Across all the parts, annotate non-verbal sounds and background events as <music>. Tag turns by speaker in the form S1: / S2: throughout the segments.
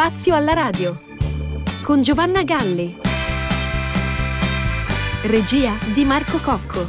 S1: Spazio alla radio con Giovanna Galli. Regia di Marco Cocco.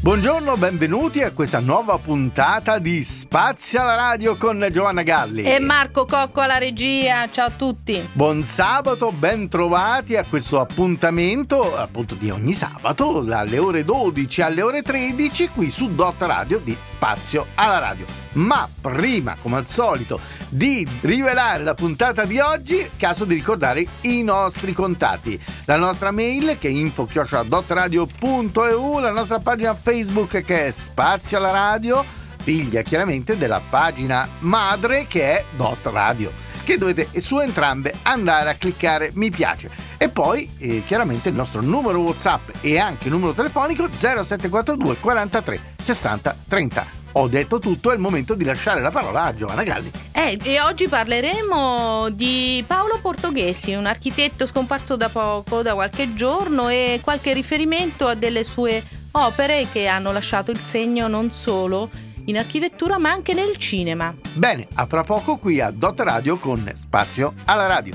S2: Buongiorno, benvenuti a questa nuova puntata di Spazio alla radio con Giovanna Galli.
S3: E Marco Cocco alla regia, ciao a tutti.
S2: Buon sabato, ben trovati a questo appuntamento, appunto di ogni sabato, dalle ore 12 alle ore 13, qui su Dot Radio di Spazio alla radio. Ma prima, come al solito, di rivelare la puntata di oggi, caso di ricordare i nostri contatti. La nostra mail che è info-dotradio.eu, la nostra pagina Facebook che è Spazio alla radio, figlia chiaramente della pagina madre che è Dot Radio, che dovete su entrambe andare a cliccare mi piace. E poi eh, chiaramente il nostro numero WhatsApp e anche il numero telefonico 0742 43 60 30 ho detto tutto, è il momento di lasciare la parola a Giovanna Galli.
S3: Eh, e oggi parleremo di Paolo Portoghesi, un architetto scomparso da poco, da qualche giorno, e qualche riferimento a delle sue opere che hanno lasciato il segno non solo in architettura ma anche nel cinema.
S2: Bene, a fra poco qui a Dot Radio con Spazio alla radio.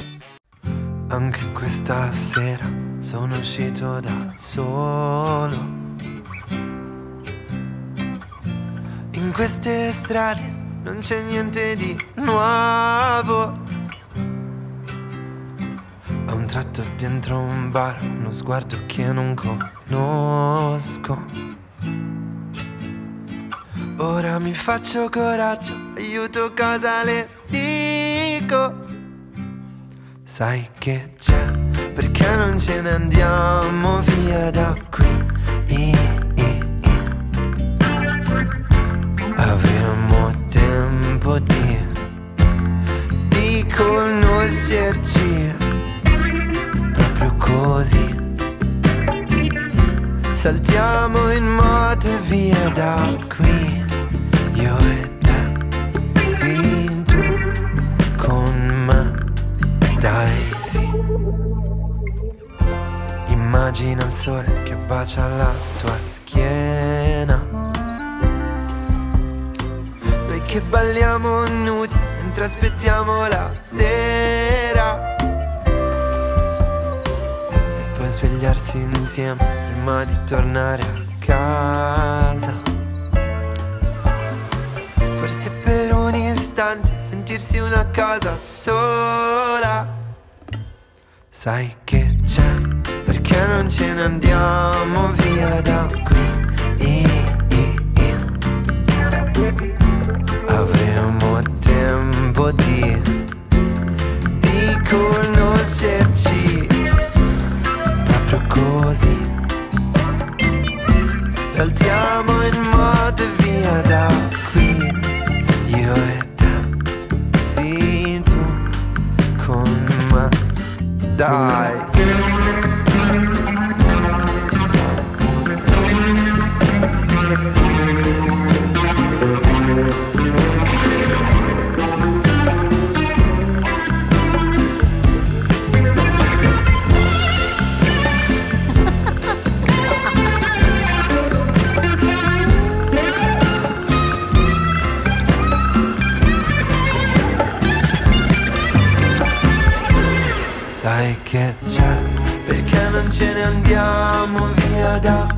S4: Anche questa sera sono uscito da solo queste strade non c'è niente di nuovo. A un tratto dentro un bar, uno sguardo che non conosco. Ora mi faccio coraggio, aiuto cosa le dico. Sai che c'è, perché non ce ne andiamo via da qui? Avremo tempo di, di conoscerci proprio così. Saltiamo in moto via da qui, io e te, sì tu con me, dai sì. Immagina il sole che bacia la tua schiena che balliamo nudi mentre aspettiamo la sera. E poi svegliarsi insieme prima di tornare a casa. Forse per un istante sentirsi una casa sola. Sai che c'è, perché non ce ne andiamo via da qui. avremo di, di conoscerci proprio così. Saltiamo in moto e via da qui, io e te, sì tu con me, dai. Ce ne andiamo via da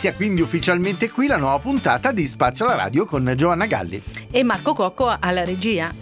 S2: inizia quindi ufficialmente qui la nuova puntata di Spazio alla radio con Giovanna Galli.
S3: E Marco Cocco alla regia.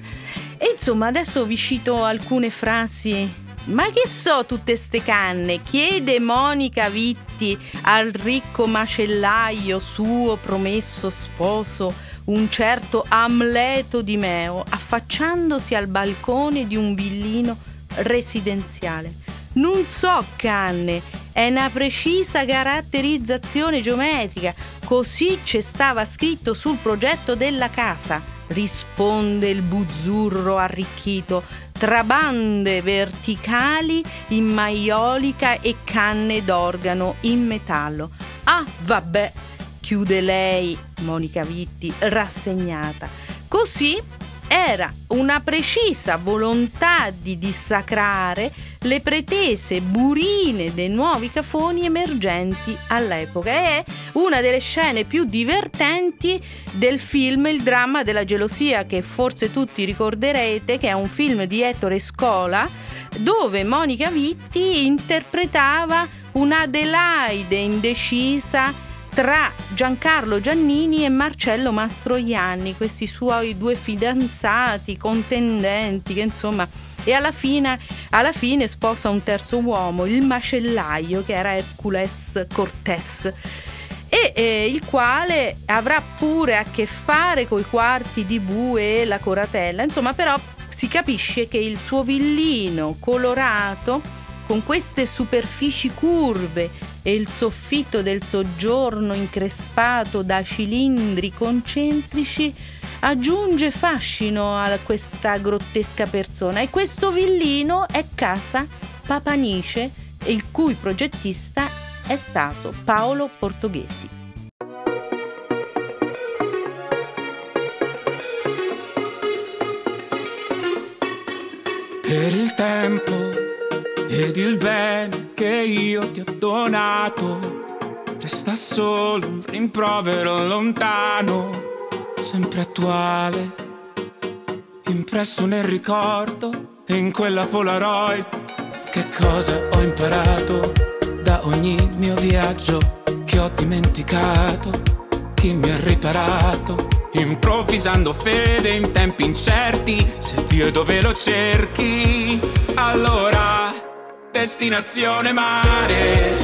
S3: E insomma, adesso vi cito alcune frasi. Ma che so tutte ste canne? Chiede Monica Vitti al ricco macellaio suo promesso sposo, un certo Amleto di Meo, affacciandosi al balcone di un villino residenziale. Non so canne, è una precisa caratterizzazione geometrica, così ci stava scritto sul progetto della casa, risponde il buzzurro arricchito, tra bande verticali in maiolica e canne d'organo in metallo. Ah, vabbè, chiude lei, Monica Vitti, rassegnata. Così era una precisa volontà di dissacrare le pretese burine dei nuovi cafoni emergenti all'epoca. È una delle scene più divertenti del film Il dramma della gelosia, che forse tutti ricorderete, che è un film di Ettore Scola, dove Monica Vitti interpretava un'Adelaide indecisa tra Giancarlo Giannini e Marcello Mastroianni, questi suoi due fidanzati, contendenti, che insomma... E alla fine, alla fine sposa un terzo uomo, il macellaio, che era Hercules Cortés e eh, il quale avrà pure a che fare con i quarti di bue e la coratella. Insomma, però si capisce che il suo villino colorato, con queste superfici curve e il soffitto del soggiorno increspato da cilindri concentrici aggiunge fascino a questa grottesca persona e questo villino è casa Papanice il cui progettista è stato Paolo Portoghesi.
S5: Per il tempo ed il bene che io ti ho donato resta solo un rimprovero lontano, sempre attuale, impresso nel ricordo e in quella Polaroid. Che cosa ho imparato da ogni mio viaggio che ho dimenticato? Chi mi ha riparato? Improvvisando fede in tempi incerti, se Dio è dove lo cerchi, allora destinazione mare.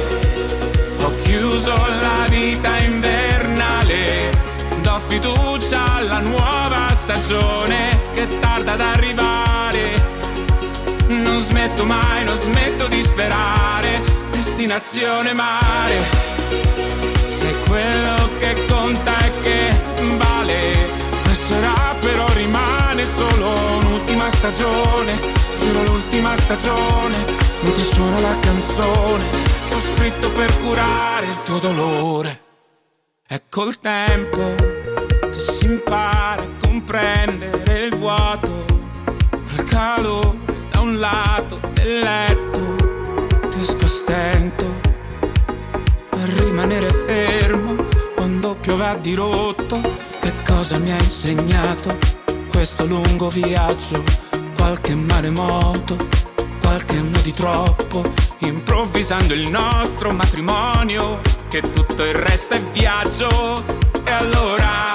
S5: Ho chiuso la vita invernale, do fiducia alla nuova stagione che tarda ad arrivare. Non smetto mai, non smetto di sperare, destinazione mare. Se quello che conta è che vale, passerà però rimane solo un'ultima stagione, giuro l'ultima stagione mentre suona la canzone che ho scritto per curare il tuo dolore. È col tempo che si impara a comprendere il vuoto, quel calore da un lato del letto, riesco a stento a rimanere fermo quando piove a dirotto. Che cosa mi ha insegnato questo lungo viaggio? Qualche maremoto qualche anno di troppo, improvvisando il nostro matrimonio, che tutto il resto è viaggio. E allora,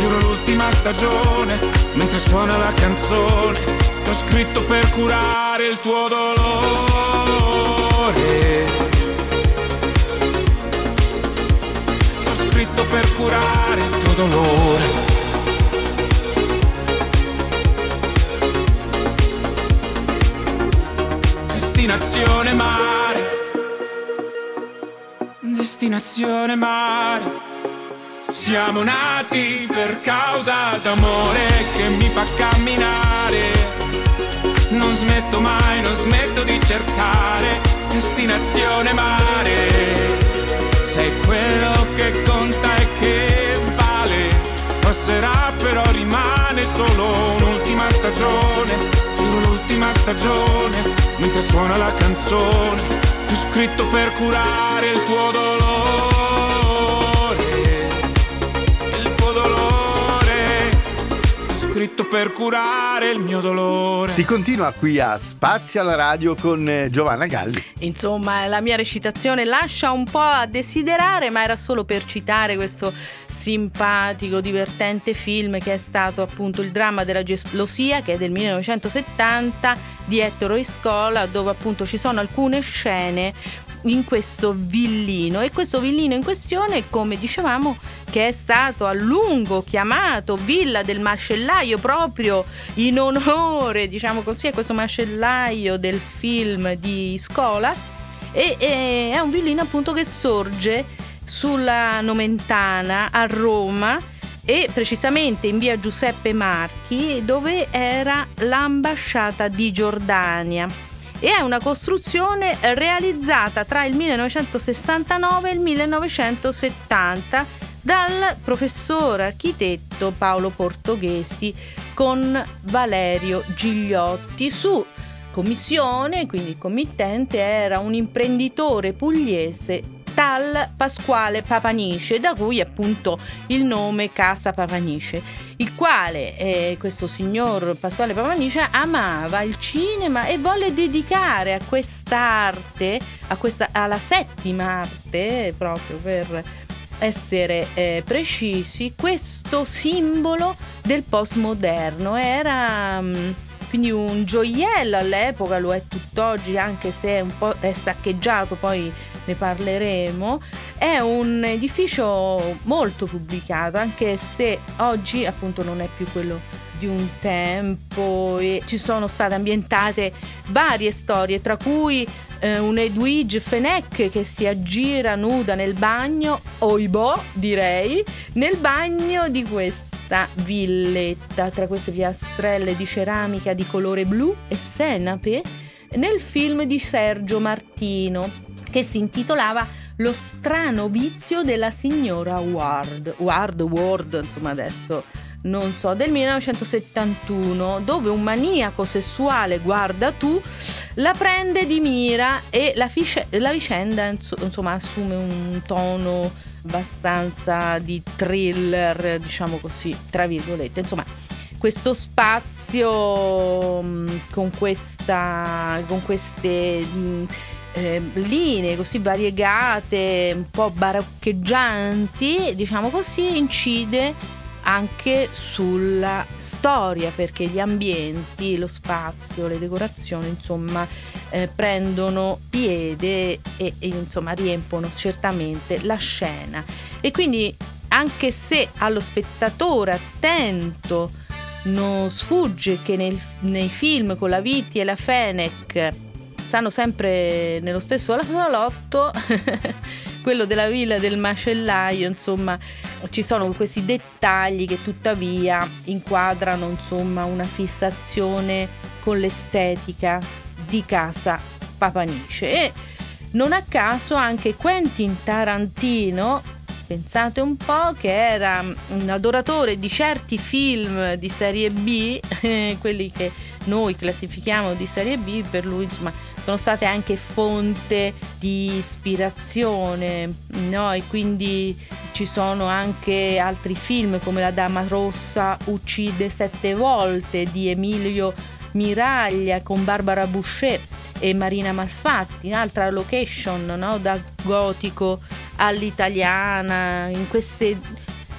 S5: giuro l'ultima stagione, mentre suona la canzone che ho scritto per curare il tuo dolore. Che ho scritto per curare il tuo dolore. Destinazione mare. Destinazione mare. Siamo nati per causa d'amore che mi fa camminare. Non smetto mai, non smetto di cercare. Destinazione mare. Sei quello che conta e che vale. Passerà però rimane solo un'ultima stagione. Giuro l'ultima stagione mentre suona la canzone ho scritto per curare il tuo dolore. Scritto per curare il mio dolore.
S2: Si continua qui a Spazio alla radio con eh, Giovanna Galli.
S3: Insomma, la mia recitazione lascia un po' a desiderare, ma era solo per citare questo simpatico, divertente film che è stato appunto il dramma della gelosia, che è del 1970 di Ettore Iscola, dove appunto ci sono alcune scene in questo villino. E questo villino in questione come dicevamo che è stato a lungo chiamato Villa del Macellaio proprio in onore diciamo così a questo macellaio del film di Scola e, e è un villino appunto che sorge sulla Nomentana a Roma e precisamente in via Giuseppe Marchi dove era l'ambasciata di Giordania e è una costruzione realizzata tra il 1969 e il 1970 dal professor architetto Paolo Portoghesi con Valerio Gigliotti. Su commissione, quindi il committente era un imprenditore pugliese tal Pasquale Papanice, da cui appunto il nome Casa Papanice, il quale eh, questo signor Pasquale Papanice amava il cinema e volle dedicare a quest'arte, a questa, alla settima arte, proprio per essere eh, precisi, questo simbolo del postmoderno. Era... Mh, mm, quindi un gioiello all'epoca, lo è tutt'oggi anche se è è saccheggiato, poi ne parleremo. È un edificio molto pubblicato, anche se oggi appunto non è più quello di un tempo e ci sono state ambientate varie storie, tra cui eh, un Edwige Fenech che si aggira nuda nel bagno, oibò direi, nel bagno di questa villetta tra queste piastrelle di ceramica di colore blu e senape nel film di Sergio Martino che si intitolava Lo strano vizio della signora Ward. Ward, Ward, insomma adesso non so, del 1971, dove un maniaco sessuale, guarda tu, la prende di mira e la, fice- la vicenda insomma assume un tono abbastanza di thriller, diciamo così, tra virgolette. Insomma, questo spazio mm, con, questa, con queste mm, eh, linee così variegate, un po' baroccheggianti, diciamo così, incide anche sulla storia perché gli ambienti, lo spazio, le decorazioni insomma eh, prendono piede e, e insomma riempono certamente la scena. E quindi anche se allo spettatore attento non sfugge che nel, nei film con la Vitti e la Fenech stanno sempre nello stesso salotto <laughs> quello della villa del macellaio, insomma, ci sono questi dettagli che tuttavia inquadrano, insomma, una fissazione con l'estetica di casa Papanice. E non a caso anche Quentin Tarantino pensate un po' che era un adoratore di certi film di serie B, <laughs> quelli che noi classifichiamo di serie B, per lui insomma sono state anche fonte di ispirazione, no? E quindi ci sono anche altri film come La Dama Rossa uccide sette volte di Emilio Miraglia con Barbara Boucher e Marina Malfatti, un'altra location no? da gotico all'italiana, in, queste,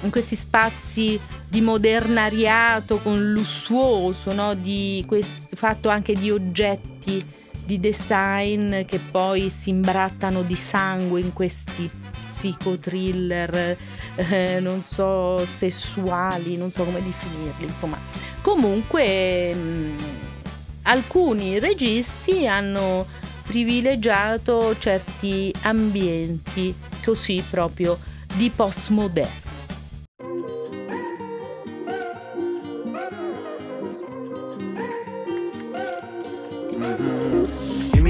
S3: in questi spazi di modernariato con lussuoso, no? di quest, fatto anche di oggetti di design che poi si imbrattano di sangue in questi psicotriller, eh, non so, sessuali, non so come definirli, insomma. Comunque mh, mm, alcuni registi hanno privilegiato certi ambienti così proprio di postmoderno.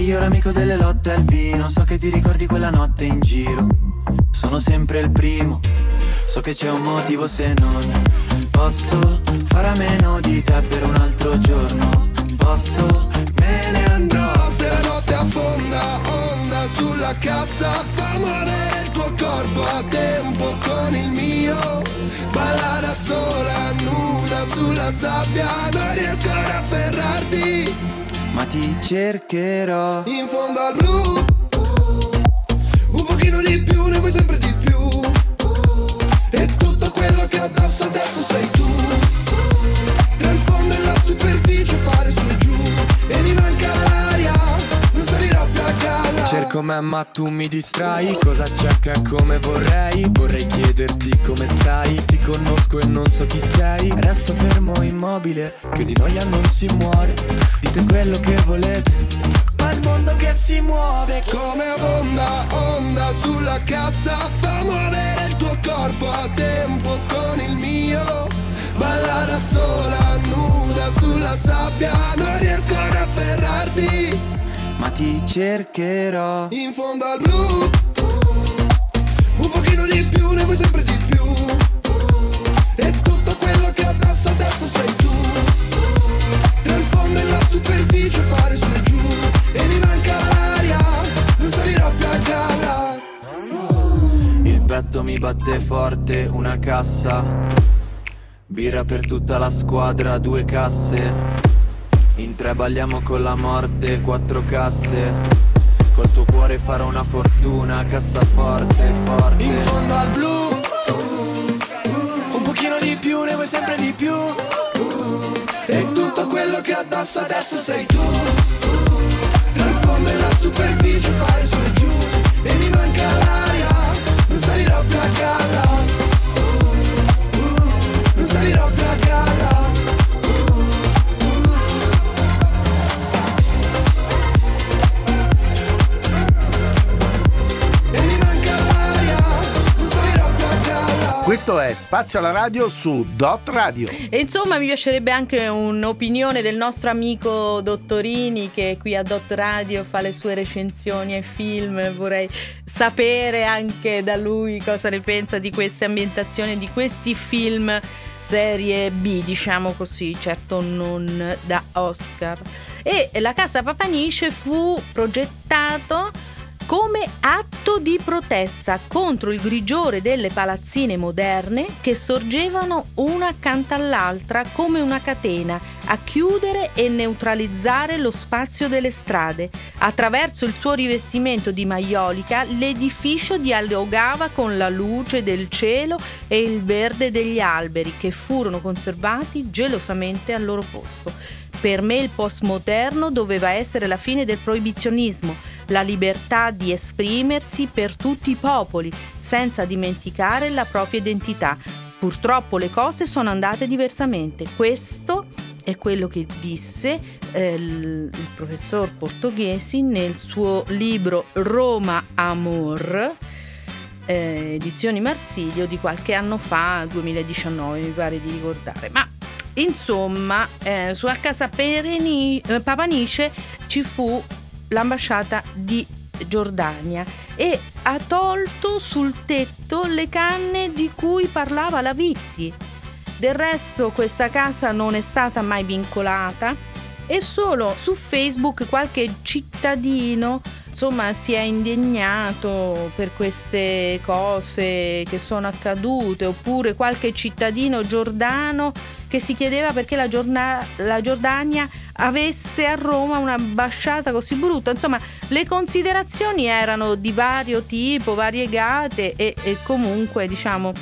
S6: Miglior amico delle lotte al vino. So che ti ricordi quella notte in giro. Sono sempre il primo. So che c'è un motivo se non Posso fare a meno di te per un altro giorno. Posso Me ne andrò se la notte affonda Onda sulla cassa. Fa muovere il tuo corpo a tempo con il mio. Balla da sola, nuda sulla
S7: sabbia. Non riescono a
S6: ti cercherò.
S7: In fondo al blu Un pochino di più, ne vuoi sempre di più
S4: me ma tu mi distrai. Cosa c'è che è come vorrei. Vorrei chiederti come stai. Ti conosco e non so chi sei. Resto fermo immobile Che di noia non si muore. Dite quello che volete Ma il mondo che si muove.
S7: Come onda, onda sulla cassa. Fa muovere il tuo corpo a tempo con il mio. Balla da sola, nuda sulla sabbia. Non riesco ad afferrarti
S6: Ma ti cercherò.
S7: In fondo al blu. Un pochino di più, ne vuoi sempre di più. E tutto quello che addosso adesso sei tu. Tra il fondo e la superficie fare su e giù. E mi manca l'aria, non salirò più a galla.
S6: Il petto mi batte forte, una cassa. Birra per tutta la squadra, due casse. In tre balliamo con la morte, quattro casse. Col tuo cuore farò una fortuna, cassaforte, forte.
S7: In fondo al blu Un pochino di più, ne vuoi sempre di più E tutto quello che addosso adesso sei tu Tra il fondo e la superficie fare su e giù E mi manca l'aria Non salirò più a galla Non salirò più a
S2: Questo è Spazio alla radio su Dot Radio.
S3: E insomma mi piacerebbe anche un'opinione del nostro amico Dottorini che qui a Dot Radio fa le sue recensioni ai film. Vorrei sapere anche da lui cosa ne pensa di queste ambientazioni, di questi film serie B, diciamo così, certo non da Oscar. E la casa Papanice fu progettato come atto di protesta contro il grigiore delle palazzine moderne che sorgevano una accanto all'altra come una catena a chiudere e neutralizzare lo spazio delle strade. Attraverso il suo rivestimento di maiolica l'edificio dialogava con la luce del cielo e il verde degli alberi che furono conservati gelosamente al loro posto. Per me il postmoderno doveva essere la fine del proibizionismo, la libertà di esprimersi per tutti i popoli, senza dimenticare la propria identità. Purtroppo le cose sono andate diversamente. Questo è quello che disse eh, il, professor Portoghesi nel suo libro Roma Amor, eh, edizioni Marsilio di qualche anno fa, 2019 mi pare di ricordare. Ma insomma, eh, su a casa Pereni, eh, Papanice ci fu l'ambasciata di Giordania e ha tolto sul tetto le canne di cui parlava la Vitti. Del resto questa casa non è stata mai vincolata e solo su Facebook qualche cittadino insomma si è indegnato per queste cose che sono accadute oppure qualche cittadino giordano che si chiedeva perché la, giorna- la Giordania avesse a Roma un'ambasciata così brutta. Insomma, le considerazioni erano di vario tipo, variegate e, e comunque, diciamo,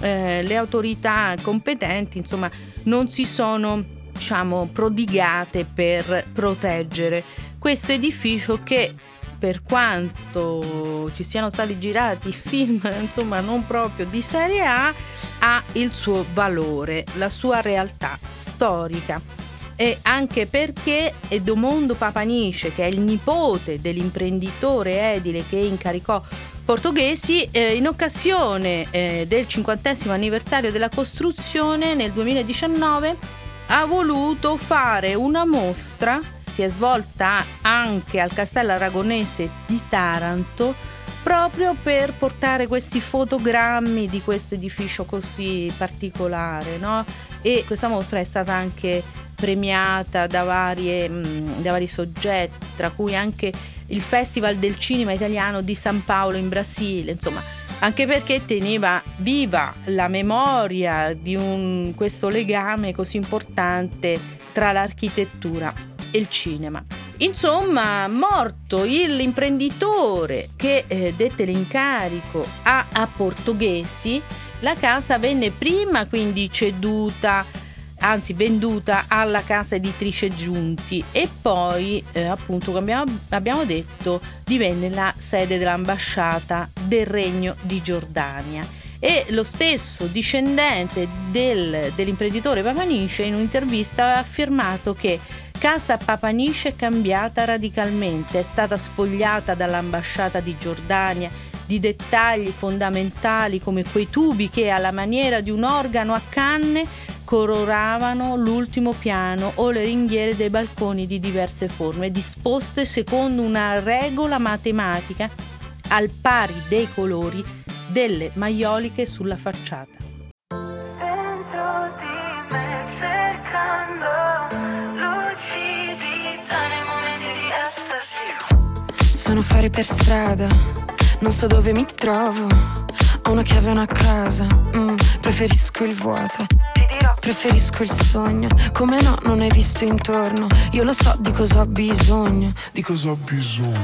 S3: eh, le autorità competenti, insomma, non si sono, diciamo, prodigate per proteggere questo edificio che per quanto ci siano stati girati film, <laughs> insomma, non proprio di serie A, ha il suo valore, la sua realtà storica. E anche perché Edomondo Papanice, che è il nipote dell'imprenditore edile che incaricò Portoghesi, eh, in occasione eh, del cinquantesimo anniversario della costruzione nel 2019 ha voluto fare una mostra, si è svolta anche al Castello Aragonese di Taranto, proprio per portare questi fotogrammi di questo edificio così particolare, no? E questa mostra è stata anche premiata da, varie, mh, da vari soggetti, tra cui anche il Festival del Cinema Italiano di San Paolo in Brasile, insomma, anche perché teneva viva la memoria di un, questo legame così importante tra l'architettura e il cinema. Insomma, morto l'imprenditore che eh, dette l'incarico a, a portoghesi, la casa venne prima quindi ceduta anzi venduta alla casa editrice Giunti e poi eh, appunto come abbiamo, abbiamo detto divenne la sede dell'ambasciata del regno di Giordania e lo stesso discendente del, dell'imprenditore Papanice in un'intervista ha affermato che Casa Papanice è cambiata radicalmente, è stata spogliata dall'ambasciata di Giordania di dettagli fondamentali come quei tubi che alla maniera di un organo a canne coloravano l'ultimo piano o le ringhiere dei balconi di diverse forme, disposte secondo una regola matematica al pari dei colori delle maioliche sulla facciata.
S8: Dentro di me cercando
S9: Sono fuori per strada, non so dove mi trovo. Ho una chiave e una casa, mm, preferisco il vuoto. Preferisco il sogno, come no, non hai visto intorno. Io lo so di cosa ho bisogno.
S7: Di cosa ho bisogno?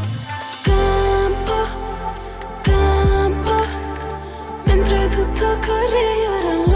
S9: Tempo, tempo, mentre tutto corre io rallento.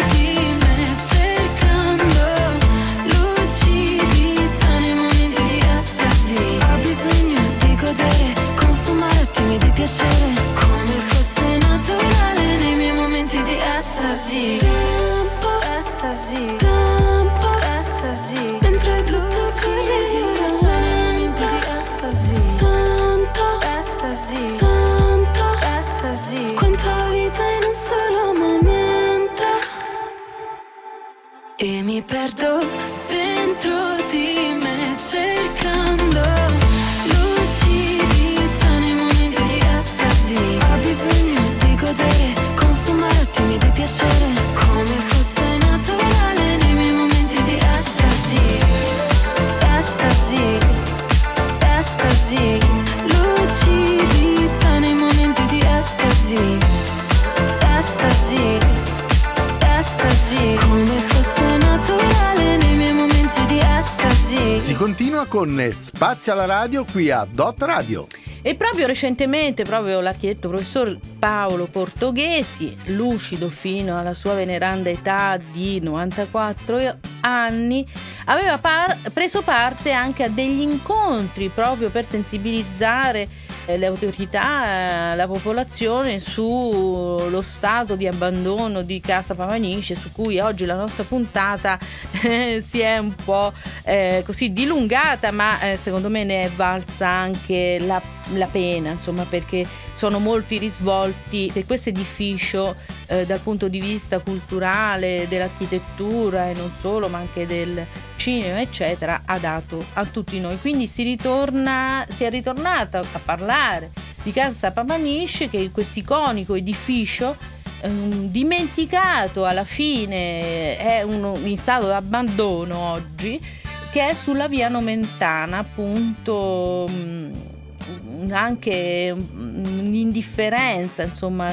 S9: attimi di piacere, come fosse naturale nei miei momenti di estasi. Tempo, estasi, godere, consumare di piacere, come fosse naturale nei miei momenti di estasi. Estasi, estasi, lucidità nei momenti di estasi. Estasi, estasi, come fosse naturale nei miei momenti di estasi.
S2: Si continua con Spazio alla radio qui a Dot Radio.
S3: E proprio recentemente, proprio l'architetto professor Paolo Portoghesi, lucido fino alla sua veneranda età di 94 anni, aveva par- preso parte anche a degli incontri proprio per sensibilizzare le autorità, eh, la popolazione sullo stato di abbandono di Casa Pavanice, su cui oggi la nostra puntata <laughs> eh, si è un po' eh, così dilungata, ma eh, secondo me ne è valsa anche la, la pena, insomma, perché sono molti risvolti che questo edificio eh, dal punto di vista culturale, dell'architettura e non solo, ma anche del cinema, eccetera, ha dato a tutti noi. Quindi si ritorna, si è ritornata a parlare di Casa Pavanice, che è questo iconico edificio ehm, dimenticato alla fine, è uno, in stato di abbandono oggi, che è sulla via Nomentana, appunto mh, anche un'indifferenza, insomma,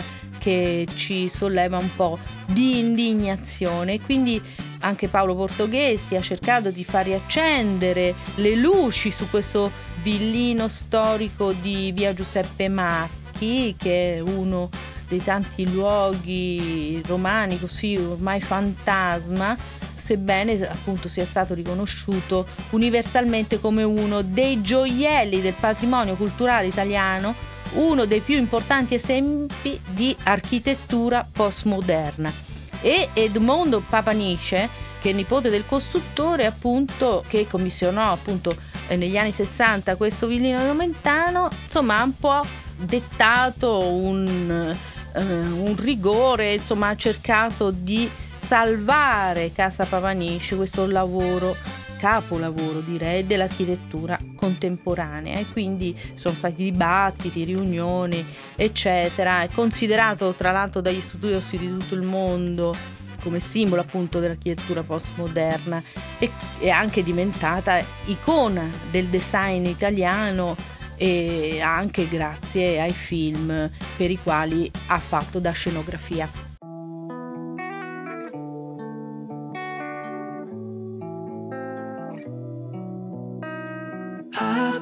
S3: che ci solleva un po' di indignazione. Quindi anche Paolo Portoghesi ha cercato di far riaccendere le luci su questo villino storico di via Giuseppe Macchi, che è uno dei tanti luoghi romani così ormai fantasma, sebbene appunto sia stato riconosciuto universalmente come uno dei gioielli del patrimonio culturale italiano, uno dei più importanti esempi di architettura postmoderna. E Edmondo Papanice, che è nipote del costruttore, appunto, che commissionò appunto eh, negli anni 60 questo villino romentano, insomma ha un po' dettato un, eh, un rigore, insomma ha cercato di salvare Casa Pavanice, questo lavoro capolavoro direi dell'architettura contemporanea e quindi sono stati dibattiti, riunioni eccetera, è considerato tra l'altro dagli studiosi di tutto il mondo come simbolo appunto dell'architettura postmoderna e è anche diventata icona del design italiano e anche grazie ai film per i quali ha fatto da scenografia.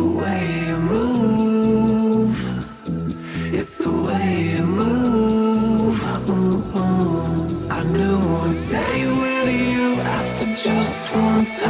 S10: the way you move. It's the way you move. Ooh. I knew I'd stay with you after just one touch.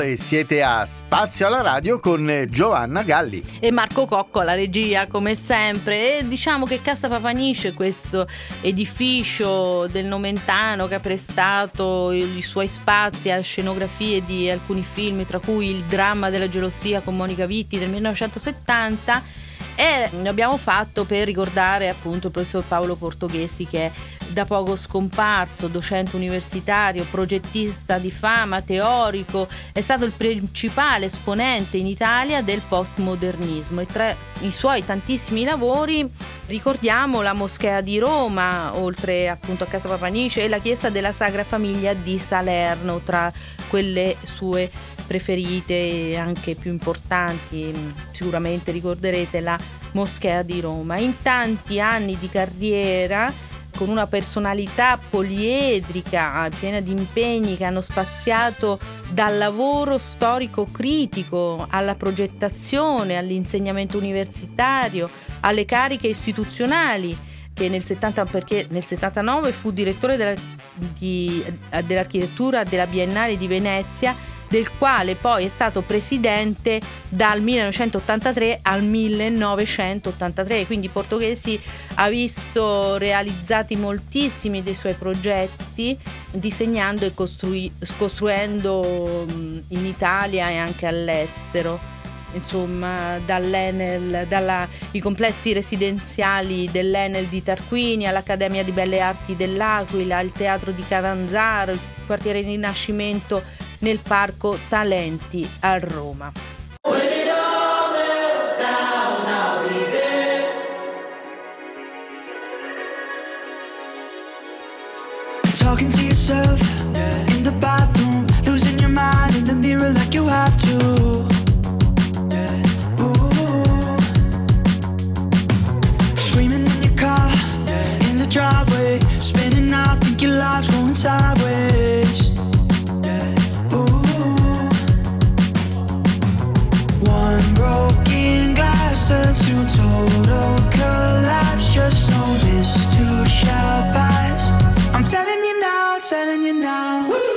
S2: E siete a Spazio alla Radio con Giovanna Galli.
S3: e Marco Cocco alla regia come sempre e diciamo che Casa Papanice questo edificio del Nomentano che ha prestato i suoi spazi a scenografie di alcuni film tra cui il dramma della gelosia con Monica Vitti del 1970 e ne abbiamo fatto per ricordare appunto il professor Paolo Portoghesi che è da poco scomparso, docente universitario, progettista di fama, teorico, è stato il principale esponente in Italia del postmodernismo e tra i suoi tantissimi lavori ricordiamo la Moschea di Roma, oltre appunto a Casa Papanice e la chiesa della Sagra Famiglia di Salerno, tra quelle sue preferite e anche più importanti. Sicuramente ricorderete la Moschea di Roma. In tanti anni di carriera con una personalità poliedrica, piena di impegni che hanno spaziato dal lavoro storico critico alla progettazione, all'insegnamento universitario, alle cariche istituzionali nel 70 perché nel 79 fu direttore della, di, dell'architettura della Biennale di Venezia del quale poi è stato presidente dal 1983 al 1983, quindi Portoghesi ha visto realizzati moltissimi dei suoi progetti disegnando e costrui- costruendo in Italia e anche all'estero. Insomma dall'Enel, dai complessi residenziali dell'Enel di Tarquini all'Accademia di Belle Arti dell'Aquila, il Teatro di Catanzaro, il quartiere Rinascimento nel Parco Talenti a Roma.
S10: Talking to yourself in the bathroom, losing your mind in the mirror like you have to. Shall pass. I'm telling you now, telling you now. When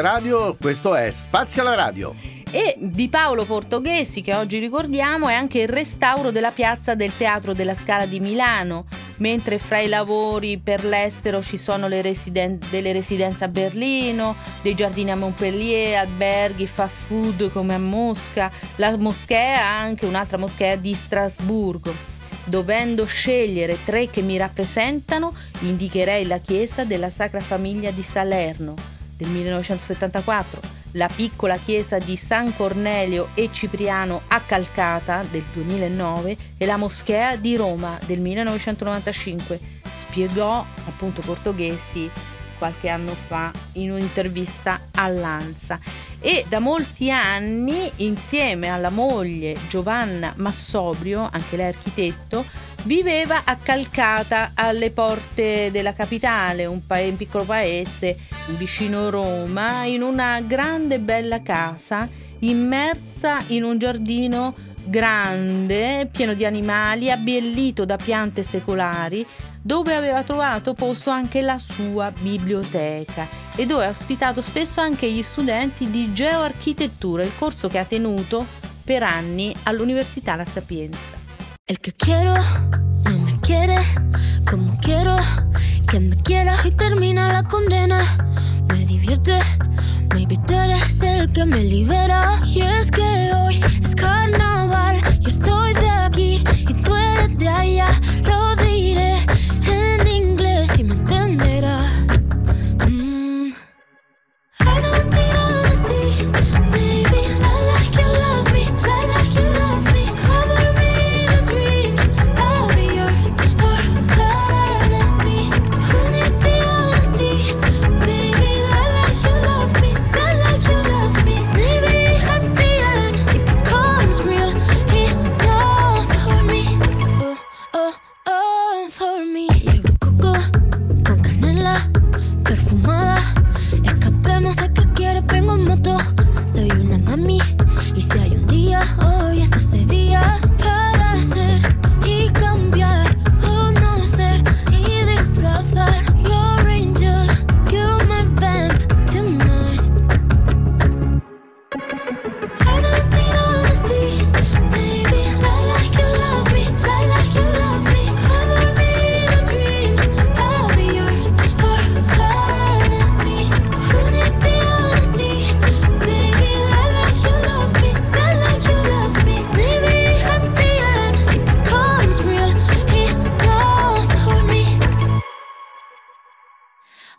S2: Radio, questo è Spazio alla Radio.
S3: E di Paolo Portoghesi, che oggi ricordiamo, è anche il restauro della piazza del Teatro della Scala di Milano, mentre fra i lavori per l'estero ci sono residen- delle residenze a Berlino, dei giardini a Montpellier, alberghi, fast food come a Mosca, la moschea, anche un'altra moschea di Strasburgo. Dovendo scegliere tre che mi rappresentano, indicherei la chiesa della Sacra Famiglia di Salerno del 1974, la piccola chiesa di San Cornelio e Cipriano a Calcata del 2009 e la moschea di Roma del 1995. Spiegò appunto Portoghesi qualche anno fa in un'intervista all'Ansa e da molti anni insieme alla moglie Giovanna Massobrio, anche lei architetto, viveva a Calcata alle porte della capitale, un, pa- un piccolo paese vicino Roma, in una grande bella casa immersa in un giardino grande, pieno di animali, abbellito da piante secolari, dove aveva trovato posto anche la sua biblioteca e dove ha ospitato spesso anche gli studenti di geoarchitettura, il corso che ha tenuto per anni all'Università La Sapienza.
S11: El que quiero no me quiere como quiero que me quiera y termina la condena. Me divierte, maybe tú eres el que me libera. Y es que hoy es carnaval,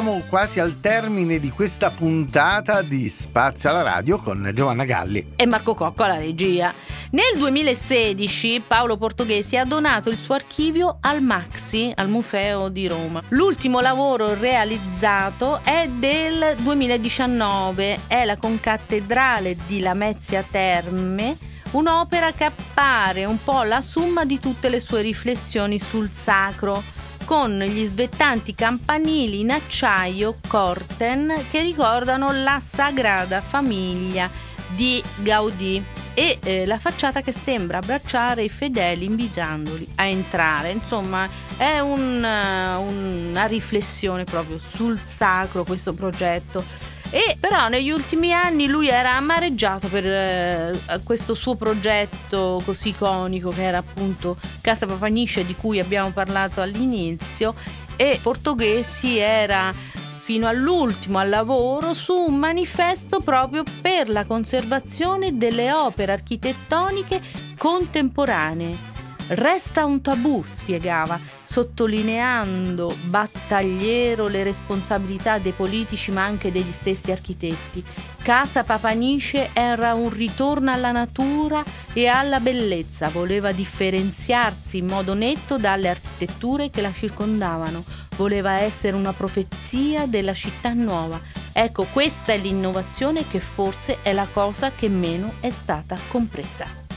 S2: Siamo quasi al termine di questa puntata di Spazio alla radio con Giovanna Galli.
S3: e Marco Cocco alla regia. Nel 2016 Paolo Portoghesi ha donato il suo archivio al Maxi, al Museo di Roma. L'ultimo lavoro realizzato è del 2019, è la concattedrale di Lamezia Terme, un'opera che appare un po' la somma di tutte le sue riflessioni sul sacro con gli svettanti campanili in acciaio Corten che ricordano la Sagrada Famiglia di Gaudì e eh, la facciata che sembra abbracciare i fedeli invitandoli a entrare. Insomma, è un, eh, una riflessione proprio sul sacro questo progetto. E però negli ultimi anni lui era amareggiato per eh, questo suo progetto così iconico che era appunto Casa Papanisce di cui abbiamo parlato all'inizio e Portoghesi era fino all'ultimo al lavoro su un manifesto proprio per la conservazione delle opere architettoniche contemporanee. Resta un tabù, spiegava, sottolineando battagliero le responsabilità dei politici ma anche degli stessi architetti. Casa Papanice era un ritorno alla natura e alla bellezza, voleva differenziarsi in modo netto dalle architetture che la circondavano, voleva essere una profezia della città nuova. Ecco, questa è l'innovazione che forse è la cosa che meno è stata compresa.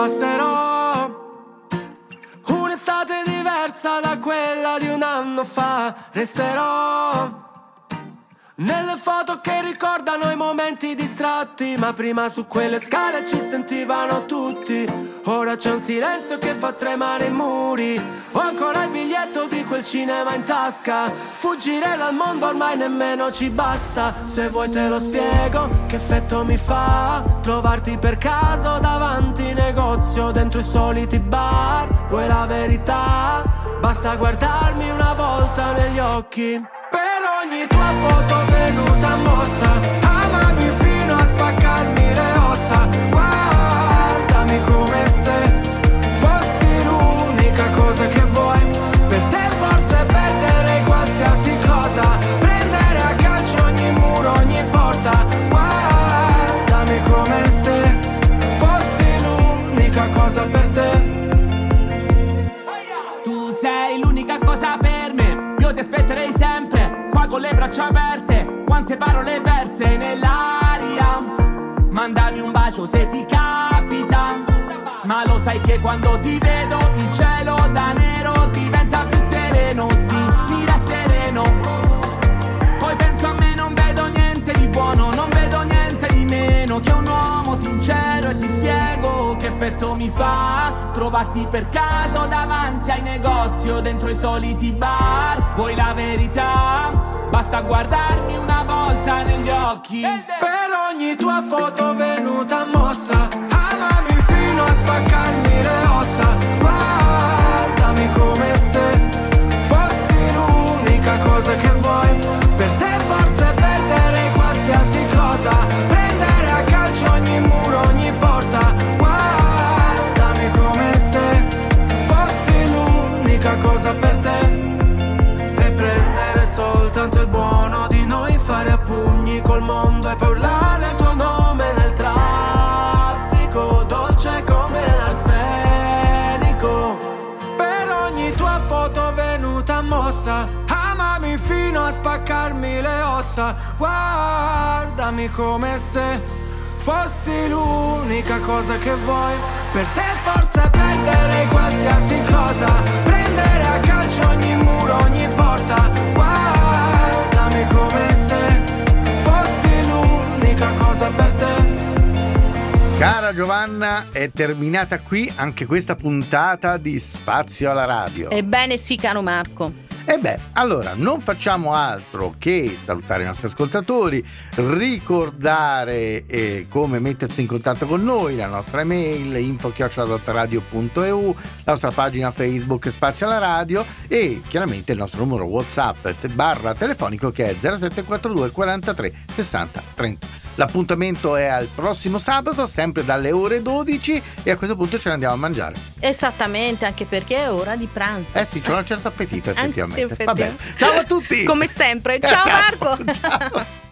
S12: passerò un'estate
S7: diversa da quella di un anno fa. Resterò nelle foto che ricordano i momenti distratti, ma prima su quelle scale ci sentivano tutti. Ora c'è un silenzio che fa tremare i muri. Ho ancora il biglietto di quel cinema in tasca. Fuggire dal mondo ormai nemmeno ci basta. Se vuoi te lo spiego, che effetto mi fa trovarti per caso davanti negozio dentro i soliti bar. Vuoi la verità? Basta guardarmi una volta negli occhi. Per ogni tua foto venuta mossa
S5: quante parole perse nell'aria. Mandami un bacio se ti capita, ma lo sai che quando ti vedo il cielo da nero diventa più sereno, sì, che un uomo sincero e ti spiego che effetto mi fa trovarti per caso davanti ai negozi o dentro i soliti bar. Vuoi la verità? Basta guardarmi una volta negli occhi.
S7: Per ogni tua foto venuta mossa Amami fino a spaccarmi spaccarmi le ossa, guardami come se fossi l'unica cosa che vuoi. Per te forse perderei qualsiasi cosa, prendere a calcio ogni muro, ogni porta, guardami come se fossi l'unica cosa per te.
S2: Cara Giovanna, è terminata qui anche questa puntata di Spazio alla radio.
S3: Ebbene sì, caro Marco.
S2: E beh, allora non facciamo altro che salutare i nostri ascoltatori, ricordare eh, come mettersi in contatto con noi, la nostra email info-radio.eu, la nostra pagina Facebook Spazio alla Radio e chiaramente il nostro numero WhatsApp barra telefonico che è 0742 43 60 30. L'appuntamento è al prossimo sabato, sempre dalle ore 12 e a questo punto ce ne andiamo a mangiare.
S3: Esattamente, anche perché è ora di pranzo.
S2: Eh sì, c'è un certo appetito effettivamente. Va
S3: effettivamente.
S2: bene. Ciao a tutti!
S3: Come sempre.
S2: Eh,
S3: Ciao
S2: ciao,
S3: Marco. <laughs>
S2: ciao.